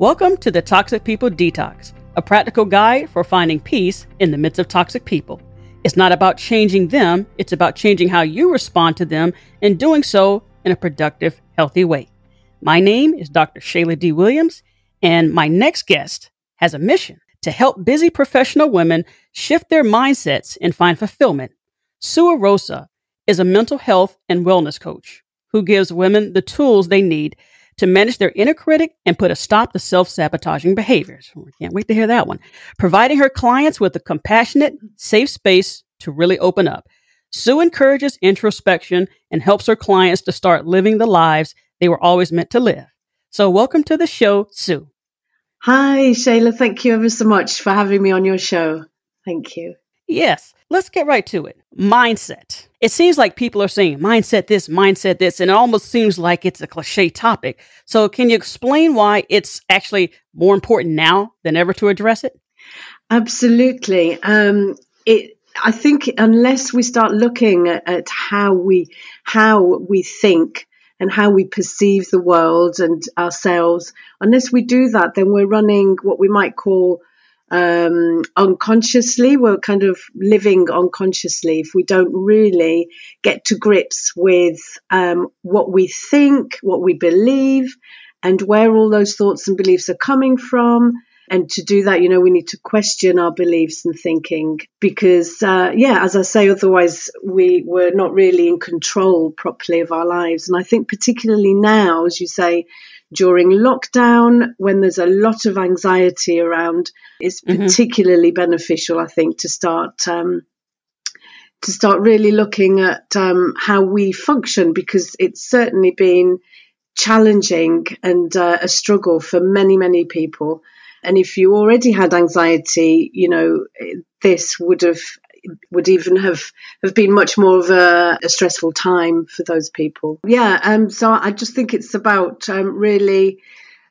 Welcome to the Toxic People Detox, a practical guide for finding peace in the midst of toxic people. It's not about changing them, it's about changing how you respond to them and doing so in a productive, healthy way. My name is Dr. Shayla D. Williams, and my next guest has a mission to help busy professional women shift their mindsets and find fulfillment. Su Orosa is a mental health and wellness coach who gives women the tools they need to manage their inner critic and put a stop to self sabotaging behaviors. Hmm, I can't wait to hear that one. Providing her clients with a compassionate, safe space to really open up. Su encourages introspection and helps her clients to start living the lives they were always meant to live. So, welcome to the show, Su. Hi, Shayla. Thank you ever so much for having me on your show. Thank you. Yes, let's get right to it. Mindset. It seems like people are saying mindset this, mindset this, and it almost seems like it's a cliche topic. So, can you explain why it's actually more important now than ever to address it? Absolutely. Um, it. I think unless we start looking at, at how we how we think and how we perceive the world and ourselves, unless we do that, then we're running what we might call um, unconsciously. We're kind of living unconsciously if we don't really get to grips with um, what we think, what we believe, and where all those thoughts and beliefs are coming from. And to do that, you know, we need to question our beliefs and thinking because, uh, yeah, as I say, otherwise we were not really in control properly of our lives. And I think particularly now, as you say, during lockdown when there's a lot of anxiety around. It's mm-hmm. particularly beneficial, I think, to start. Um, to start really looking at um, how we function because it's certainly been challenging and uh, a struggle for many, many people. And if you already had anxiety, you know, this would have would even have, have been much more of a, a stressful time for those people. Yeah, um, so I just think it's about um, really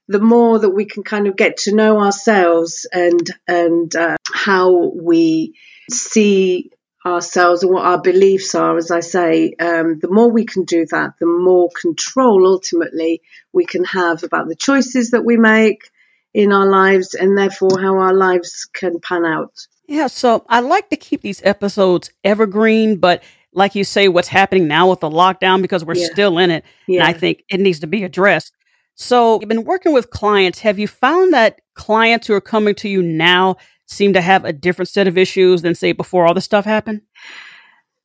the more that we can kind of get to know ourselves and and uh, how we see ourselves and what our beliefs are, as I say, um, the more we can do that, the more control ultimately we can have about the choices that we make in our lives and therefore how our lives can pan out. Yeah, so I like to keep these episodes evergreen, but like you say, what's happening now with the lockdown because we're yeah. still in it, yeah. and I think it needs to be addressed. So, you've been working with clients. Have you found that clients who are coming to you now seem to have a different set of issues than, say, before all this stuff happened?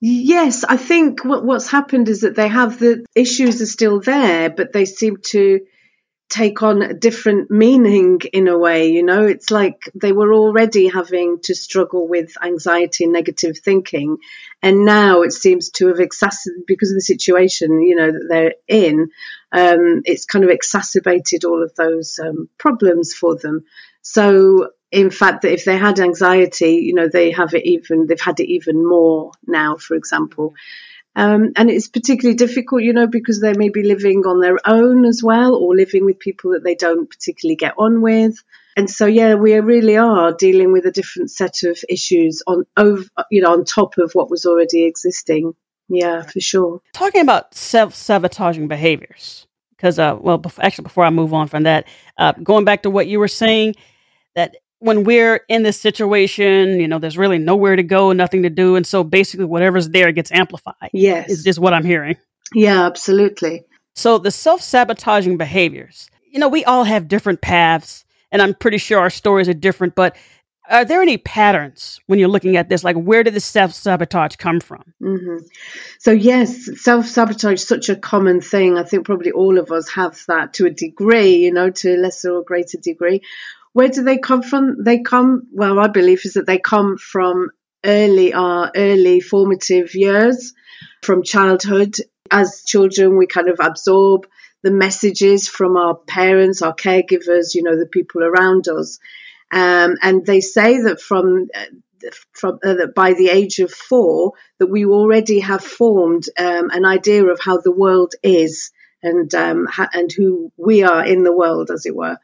Yes, I think what, what's happened is that they have the issues are still there, but they seem to take on a different meaning in a way. You know, it's like they were already having to struggle with anxiety and negative thinking. And now it seems to have exacerbated because of the situation, you know, that they're in. Um, it's kind of exacerbated all of those um, problems for them. So, in fact, that if they had anxiety, you know, they have it even, they've had it even more now, for example. Um, and it's particularly difficult, you know, because they may be living on their own as well or living with people that they don't particularly get on with. And so, yeah, we really are dealing with a different set of issues on over, you know, on top of what was already existing. Yeah, for sure. Talking about self sabotaging behaviors, because, uh, well, actually, before I move on from that, uh, going back to what you were saying, that when we're in this situation, you know, there's really nowhere to go, nothing to do. And so basically whatever's there gets amplified. Yes. Is just what I'm hearing. Yeah, absolutely. So the self sabotaging behaviors, you know, we all have different paths, and I'm pretty sure our stories are different, but are there any patterns when you're looking at this? Like, where did the self sabotage come from? Mm-hmm. So, yes, self sabotage is such a common thing. I think probably all of us have that to a degree, you know, to a lesser or greater degree. Where do they come from? They come, well, my belief is that they come from early, our early formative years, from childhood. As children, we kind of absorb the messages from our parents, our caregivers, you know, the people around us. Um, and they say that from from uh, that by the age of four, that we already have formed um, an idea of how the world is and um, ha- and who we are in the world, as it were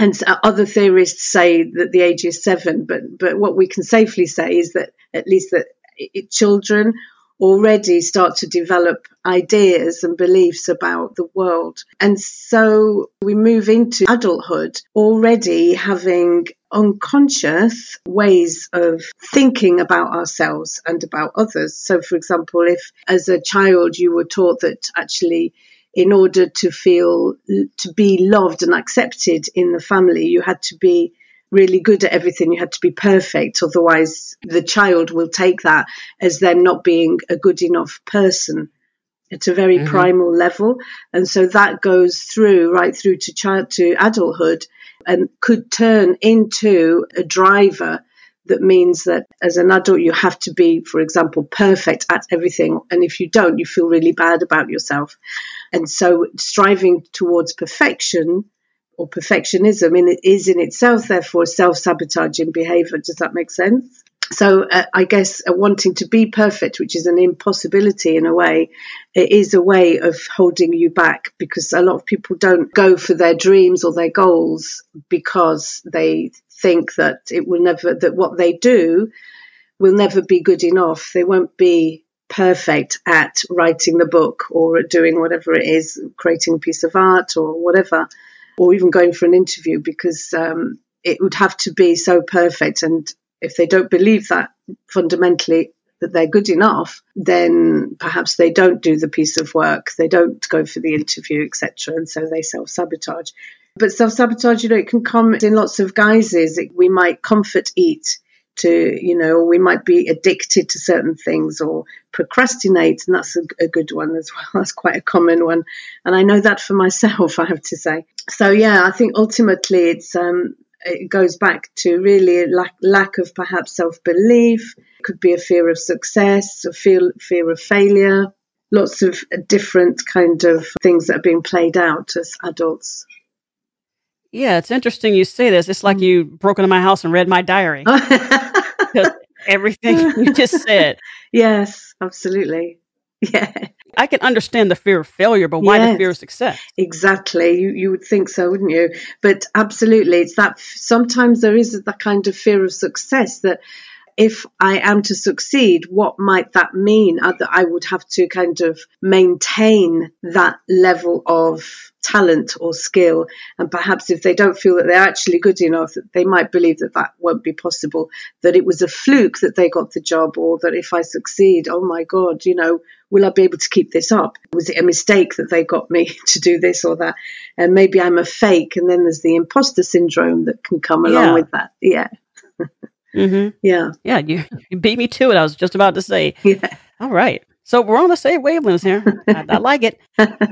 and uh, other theorists say that the age is seven, but but what we can safely say is that at least that it, children already start to develop ideas and beliefs about the world. And so we move into adulthood already having unconscious ways of thinking about ourselves and about others. So, for example, if as a child you were taught that actually in order to feel to be loved and accepted in the family, you had to be really good at everything. You had to be perfect. Otherwise, the child will take that as them not being a good enough person. It's a very mm-hmm. primal level. And so that goes through right through to child to adulthood and could turn into a driver that means that as an adult you have to be for example perfect at everything and if you don't you feel really bad about yourself and so striving towards perfection or perfectionism in, is in itself, therefore, self sabotaging behavior. Does that make sense? So uh, I guess uh, wanting to be perfect, which is an impossibility in a way, it is a way of holding you back because a lot of people don't go for their dreams or their goals because they think that it will never, that what they do will never be good enough. They won't be perfect at writing the book or at doing whatever it is, creating a piece of art or whatever or even going for an interview because um, it would have to be so perfect. And if they don't believe that fundamentally that they're good enough, then perhaps they don't do the piece of work, they don't go for the interview, etc. And so they self sabotage. But self sabotage, you know, it can come in lots of guises. we might comfort eat to, you know, we might be addicted to certain things or procrastinate. And that's a, a, good one as well. That's quite a common one. And I know that for myself, I have to say. So, yeah, I think ultimately it's, um, it goes back to really lack, lack of perhaps self belief. It could be a fear of success, a fear, fear of failure, lots of different kind of things that are being played out as adults. Yeah, it's interesting you say this. It's like mm. you broke into my house and read my diary. everything you just said. Yes, absolutely. Yeah. I can understand the fear of failure, but why yes, the fear of success? Exactly. You you would think so, wouldn't you? But absolutely, it's that sometimes there is that kind of fear of success that if I am to succeed, what might that mean? That I would have to kind of maintain that level of talent or skill. And perhaps if they don't feel that they're actually good enough, they might believe that that won't be possible, that it was a fluke that they got the job, or that if I succeed, oh my God, you know, will I be able to keep this up? Was it a mistake that they got me to do this or that? And maybe I'm a fake. And then there's the imposter syndrome that can come along yeah. with that. Yeah. Mm-hmm. Yeah. Yeah. You, you beat me to it. I was just about to say. Yeah. All right. So we're on the same wavelengths here. I, I like it.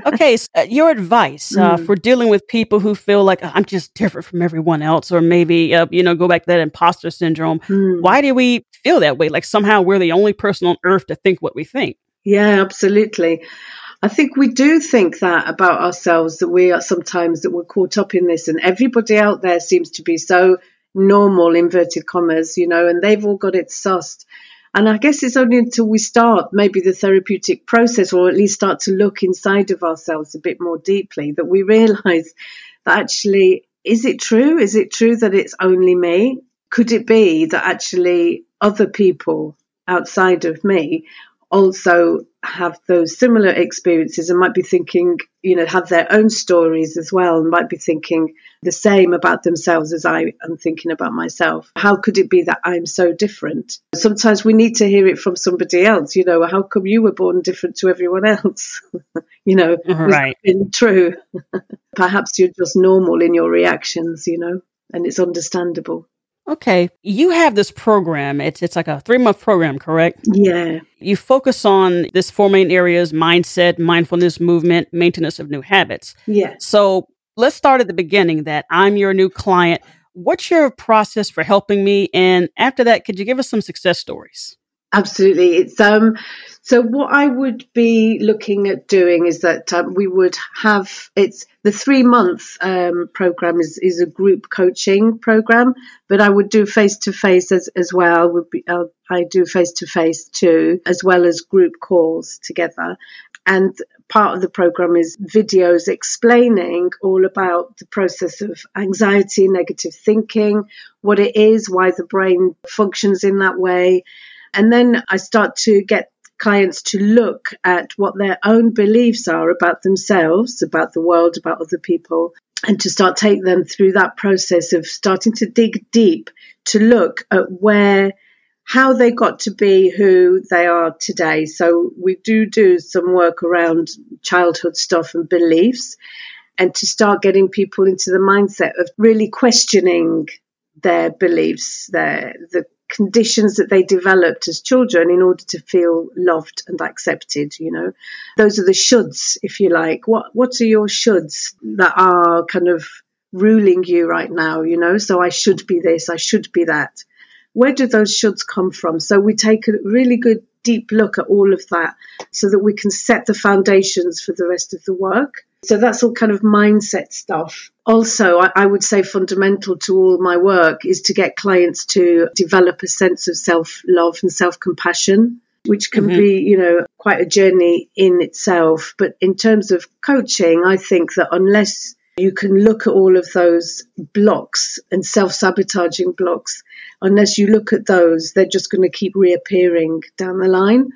Okay, so, uh, your advice uh, mm. for dealing with people who feel like I'm just different from everyone else, or maybe uh, you know, go back to that imposter syndrome. Mm. Why do we feel that way? Like somehow we're the only person on earth to think what we think. Yeah, absolutely. I think we do think that about ourselves that we are sometimes that we're caught up in this, and everybody out there seems to be so normal inverted commas, you know, and they've all got it sussed. And I guess it's only until we start maybe the therapeutic process or at least start to look inside of ourselves a bit more deeply that we realize that actually, is it true? Is it true that it's only me? Could it be that actually other people outside of me also have those similar experiences and might be thinking, you know, have their own stories as well and might be thinking the same about themselves as I am thinking about myself. How could it be that I'm so different? Sometimes we need to hear it from somebody else, you know, how come you were born different to everyone else? you know, mm-hmm, right. true. Perhaps you're just normal in your reactions, you know, and it's understandable. Okay. You have this program. It's it's like a three month program, correct? Yeah. You focus on this four main areas mindset, mindfulness, movement, maintenance of new habits. Yeah. So let's start at the beginning that I'm your new client. What's your process for helping me? And after that, could you give us some success stories? Absolutely. It's um so what I would be looking at doing is that um, we would have it's the three month um, program is is a group coaching program, but I would do face to face as as well. Would be uh, I do face to face too, as well as group calls together. And part of the program is videos explaining all about the process of anxiety, negative thinking, what it is, why the brain functions in that way and then I start to get clients to look at what their own beliefs are about themselves, about the world, about other people, and to start take them through that process of starting to dig deep to look at where how they got to be who they are today. So we do do some work around childhood stuff and beliefs and to start getting people into the mindset of really questioning their beliefs, their the conditions that they developed as children in order to feel loved and accepted you know? Those are the shoulds if you like. What what are your shoulds that are kind of ruling you right now you know? So i should be this i should be that. Where do those shoulds come from? So we take a really good deep look at all of that so that we can set the foundations for the rest of the work so that's all kind of mindset stuff. Also, I, I, would say fundamental to all my work is to get clients to develop a sense of self love and self compassion, which can mm-hmm. be, you know, quite a journey in itself. But in terms of coaching, I think that unless you can look at all of those blocks and self sabotaging blocks, unless you look at those, they're just going to keep reappearing down the line.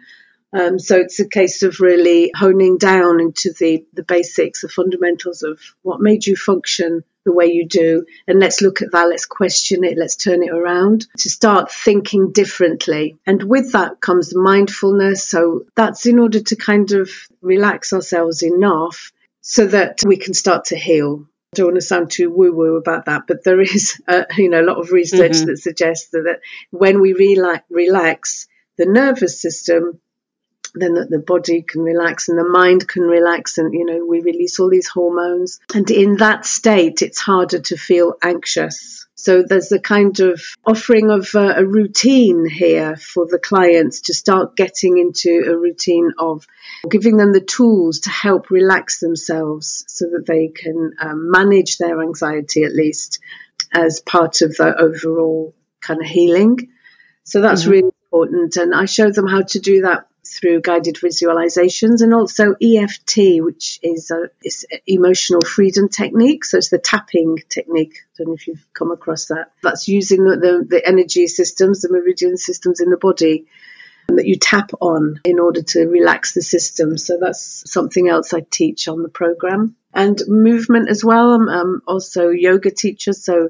Um, so it's a case of really honing down into the, the basics, the fundamentals of what made you function the way you do. And let's look at that. Let's question it. Let's turn it around to start thinking differently. And with that comes mindfulness. So that's in order to kind of relax ourselves enough so that we can start to heal. I don't want to sound too woo woo about that, but there is, uh, you know, a lot of research mm-hmm. that suggests that, that when we relax, relax the nervous system, then the, the body can relax and the mind can relax and you know we release all these hormones and in that state it's harder to feel anxious so there's a kind of offering of uh, a routine here for the clients to start getting into a routine of giving them the tools to help relax themselves so that they can um, manage their anxiety at least as part of the overall kind of healing. So that's mm-hmm. really important. And I show them how to do that through guided visualizations and also EFT, which is a emotional freedom technique. So it's the tapping technique. I don't know if you've come across that. That's using the, the, energy systems, the meridian systems in the body that you tap on in order to relax the system. So that's something else I teach on the program. And movement as well. I'm, I'm also yoga teacher, so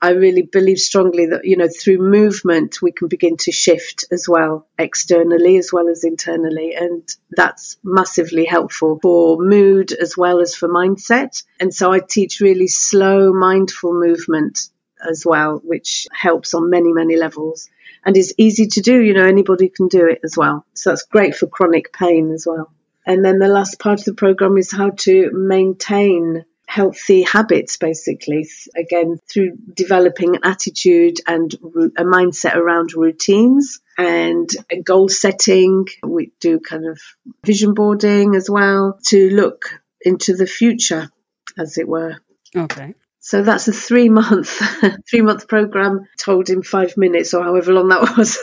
I really believe strongly that, you know, through movement, we can begin to shift as well, externally as well as internally. And that's massively helpful for mood as well as for mindset. And so I teach really slow, mindful movement as well, which helps on many, many levels and is easy to do. You know, anybody can do it as well. So that's great for chronic pain as well. And then the last part of the program is how to maintain healthy habits, basically, again, through developing attitude and a mindset around routines and goal setting. We do kind of vision boarding as well to look into the future, as it were. Okay. So that's a three month, three month program told in five minutes or however long that was.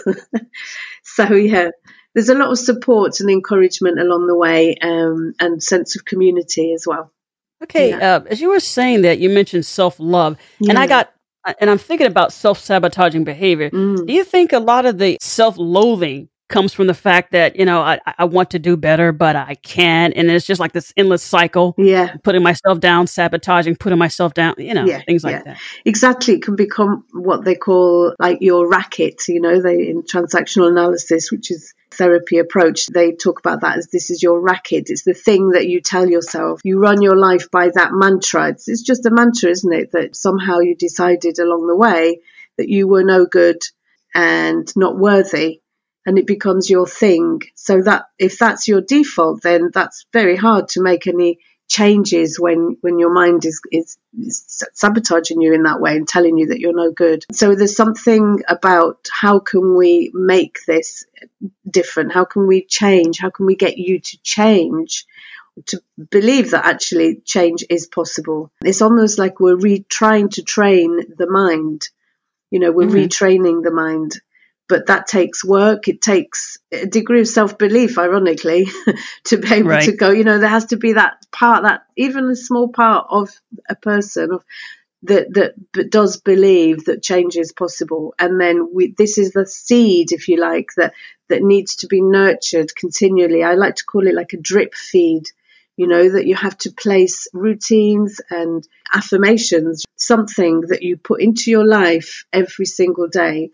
so yeah, there's a lot of support and encouragement along the way, um, and sense of community as well. Okay, yeah. uh, as you were saying that, you mentioned self love, yeah. and I got, and I'm thinking about self sabotaging behavior. Mm. Do you think a lot of the self loathing comes from the fact that you know I, I want to do better but i can't and it's just like this endless cycle yeah putting myself down sabotaging putting myself down you know yeah, things like yeah. that exactly it can become what they call like your racket you know they in transactional analysis which is therapy approach they talk about that as this is your racket. It's the thing that you tell yourself. You run your life by that mantra. It's, it's just a mantra isn't it? That somehow you decided along the way that you were no good and not worthy and it becomes your thing. So that if that's your default, then that's very hard to make any changes when when your mind is, is, sabotaging you in that way and telling you that you're no good. So there's something about how can we make this different? How can we change? How can we get you to change? To believe that actually change is possible. It's almost like we're re- trying to train the mind. You know, we're mm-hmm. retraining the mind but that takes work. It takes a degree of self belief, ironically, to be able right. to go. You know, there has to be that part, that even a small part of a person, of that that does believe that change is possible and then we this is the seed if you like that that needs to be nurtured continually i like to call it like a drip feed you know that you have to place routines and affirmations something that you put into your life every single day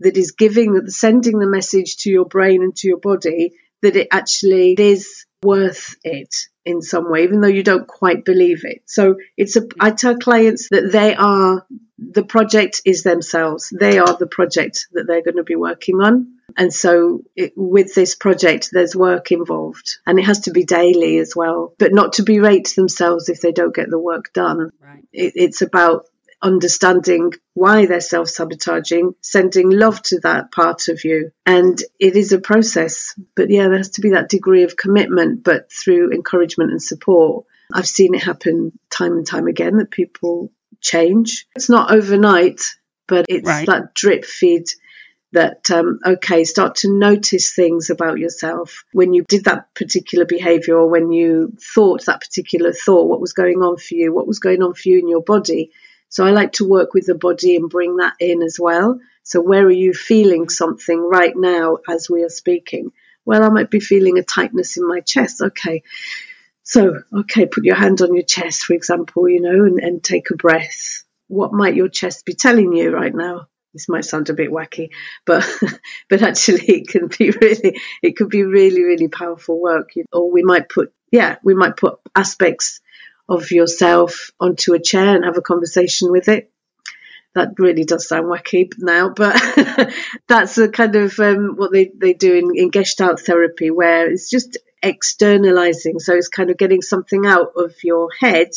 that is giving sending the message to your brain and to your body that it actually is worth it in some way, even though you don't quite believe it. So it's a, I tell clients that they are, the project is themselves. They are the project that they're going to be working on. And so it, with this project, there's work involved and it has to be daily as well, but not to berate themselves if they don't get the work done. Right. It, it's about understanding why they're self sabotaging, sending love to that part of you. And it is a process. But yeah, there has to be that degree of commitment, but through encouragement and support. I've seen it happen time and time again that people change. It's not overnight, but it's right. that drip feed that um, okay start to notice things about yourself when you did that particular behavior or when you thought that particular thought what was going on for you what was going on for you in your body so I like to work with the body and bring that in as well. So where are you feeling something right now as we are speaking? Well, I might be feeling a tightness in my chest. Okay. So, okay, put your hand on your chest, for example, you know, and, and take a breath. What might your chest be telling you right now? This might sound a bit wacky, but but actually it can be really it could be really really powerful work. Or we might put yeah we might put aspects of yourself onto a chair and have a conversation with it. That really does sound wacky now, but that's a kind of um, what they, they do in, in Gestalt therapy, where it's just externalizing. So it's kind of getting something out of your head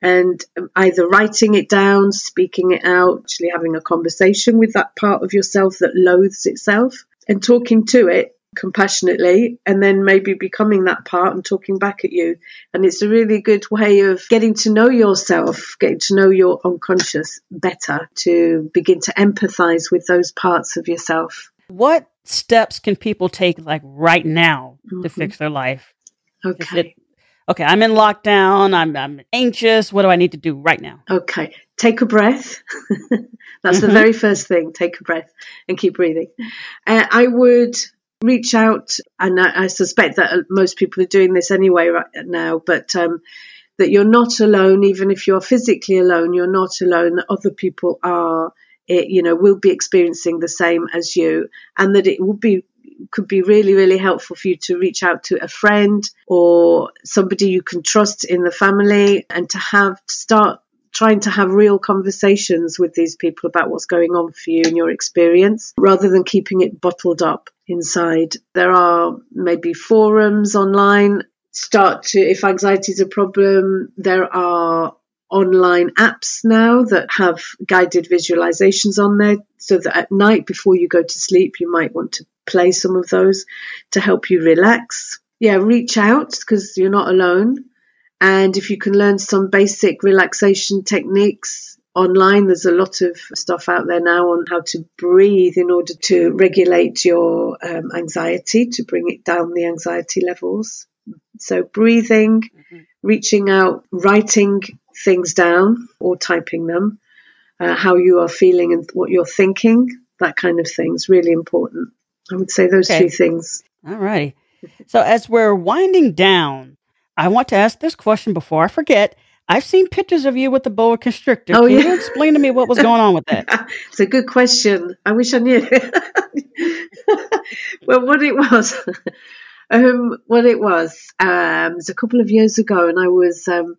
and either writing it down, speaking it out, actually having a conversation with that part of yourself that loathes itself and talking to it compassionately and then maybe becoming that part and talking back at you. And it's a really good way of getting to know yourself, getting to know your unconscious better to begin to empathize with those parts of yourself. What steps can people take like right now mm-hmm. to fix their life? Okay. It, okay, I'm in lockdown. I'm, I'm anxious. What do I need to do right now? Okay, take a breath. That's mm-hmm. the very first thing. Take a breath and keep breathing. Uh, I would reach out, and I, I, suspect that most people are doing this anyway right now, but um, that you're not alone, even if you're physically alone, you're not alone, that other people are, it, you know, will be experiencing the same as you, and that it will be could be really, really helpful for you to reach out to a friend or somebody you can trust in the family and to have start trying to have real conversations with these people about what's going on for you and your experience rather than keeping it bottled up inside. There are maybe forums online. Start to, if anxiety is a problem, there are online apps now that have guided visualizations on there so that at night before you go to sleep, you might want to play some of those to help you relax. Yeah, reach out because you're not alone. And if you can learn some basic relaxation techniques online, there's a lot of stuff out there now on how to breathe in order to regulate your um, anxiety, to bring it down the anxiety levels. So, breathing, mm-hmm. reaching out, writing things down or typing them, uh, how you are feeling and what you're thinking, that kind of thing is really important. I would say those okay. two things. All righty. So, as we're winding down, I want to ask this question before I forget. I've seen pictures of you with the boa constrictor. Oh, Can yeah. you explain to me what was going on with that? it's a good question. I wish I knew. well, what it was, um, what it was, um, it was a couple of years ago, and I was um,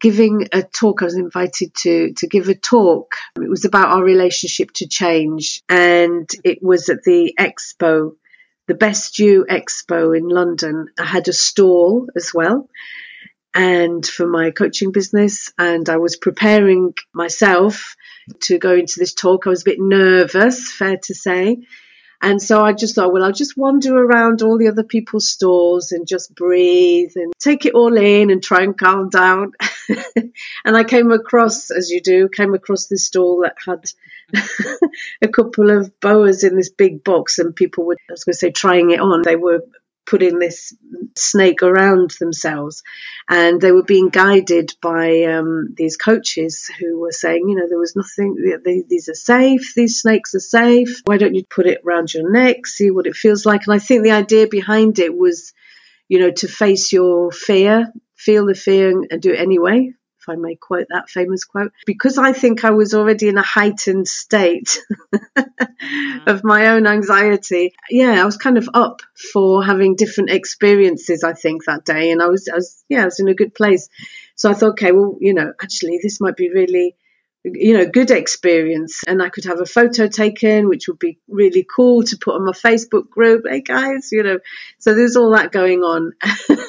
giving a talk. I was invited to to give a talk. It was about our relationship to change, and it was at the expo the Best You Expo in London. I had a stall as well and for my coaching business and I was preparing myself to go into this talk. I was a bit nervous, fair to say. And so I just thought, well, I'll just wander around all the other people's stores and just breathe and take it all in and try and calm down. and I came across, as you do, came across this stall that had a couple of boas in this big box and people were, I was going to say, trying it on. They were putting this snake around themselves. And they were being guided by um, these coaches who were saying, you know, there was nothing, these are safe, these snakes are safe. Why don't you put it around your neck, see what it feels like? And I think the idea behind it was, you know, to face your fear, feel the fear and do it anyway if I may quote that famous quote, because I think I was already in a heightened state of my own anxiety. Yeah, I was kind of up for having different experiences, I think, that day. And I was, I was, yeah, I was in a good place. So I thought, okay, well, you know, actually, this might be really you know, good experience. And I could have a photo taken, which would be really cool to put on my Facebook group. Hey guys, you know, so there's all that going on.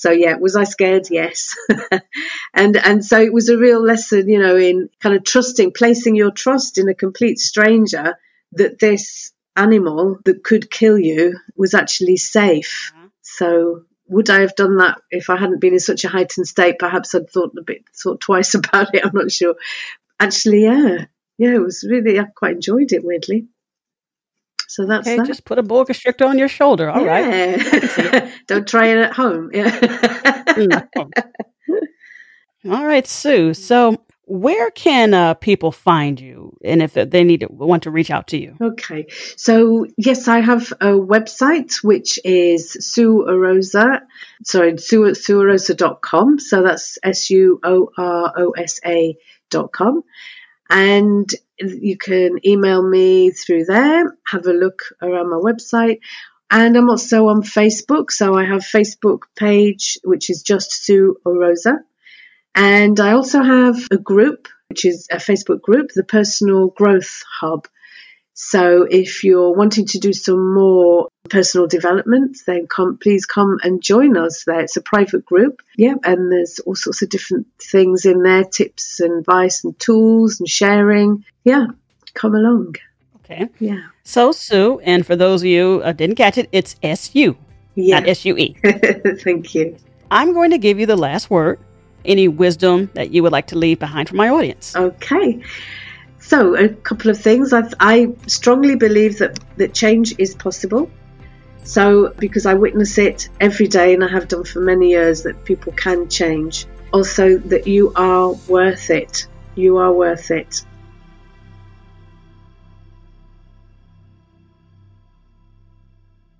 so yeah, was I scared? Yes. and, and so it was a real lesson, you know, in kind of trusting, placing your trust in a complete stranger that this animal that could kill you was actually safe. Mm-hmm. So would I have done that if I hadn't been in such a heightened state? Perhaps I'd thought a bit, thought twice about it. I'm not sure actually, yeah, yeah, it was really I quite enjoyed it. Weirdly, so that's okay, that. Just put a boa constrictor on your shoulder. All yeah. right. Don't try it at home. Yeah. All right, Su. So, where can uh, people find you, and if they need to want to reach out to you? Okay. So, yes, I have a website which is Su Orosa. Sorry, Su, suorosa.com. So that's S U O R O S A com, And you can email me through there, have a look around my website. And I'm also on Facebook. So I have Facebook page, which is just Su Orosa. And I also have a group, which is a Facebook group, the Personal Growth Hub. So if you're wanting to do some more personal development, then come, please come and join us there. It's a private group. Yeah. And there's all sorts of different things in there, tips and advice and tools and sharing. Yeah. Come along. Okay. Yeah. So Su, and for those of you uh, didn't catch it, it's S U, yeah. not S U E. Thank you. I'm going to give you the last word. Any wisdom that you would like to leave behind for my audience? Okay. So, a couple of things. I've, i strongly believe that, that change is possible. So, because I witness it every day and I have done for many years, that people can change. Also, that you are worth it. You are worth it.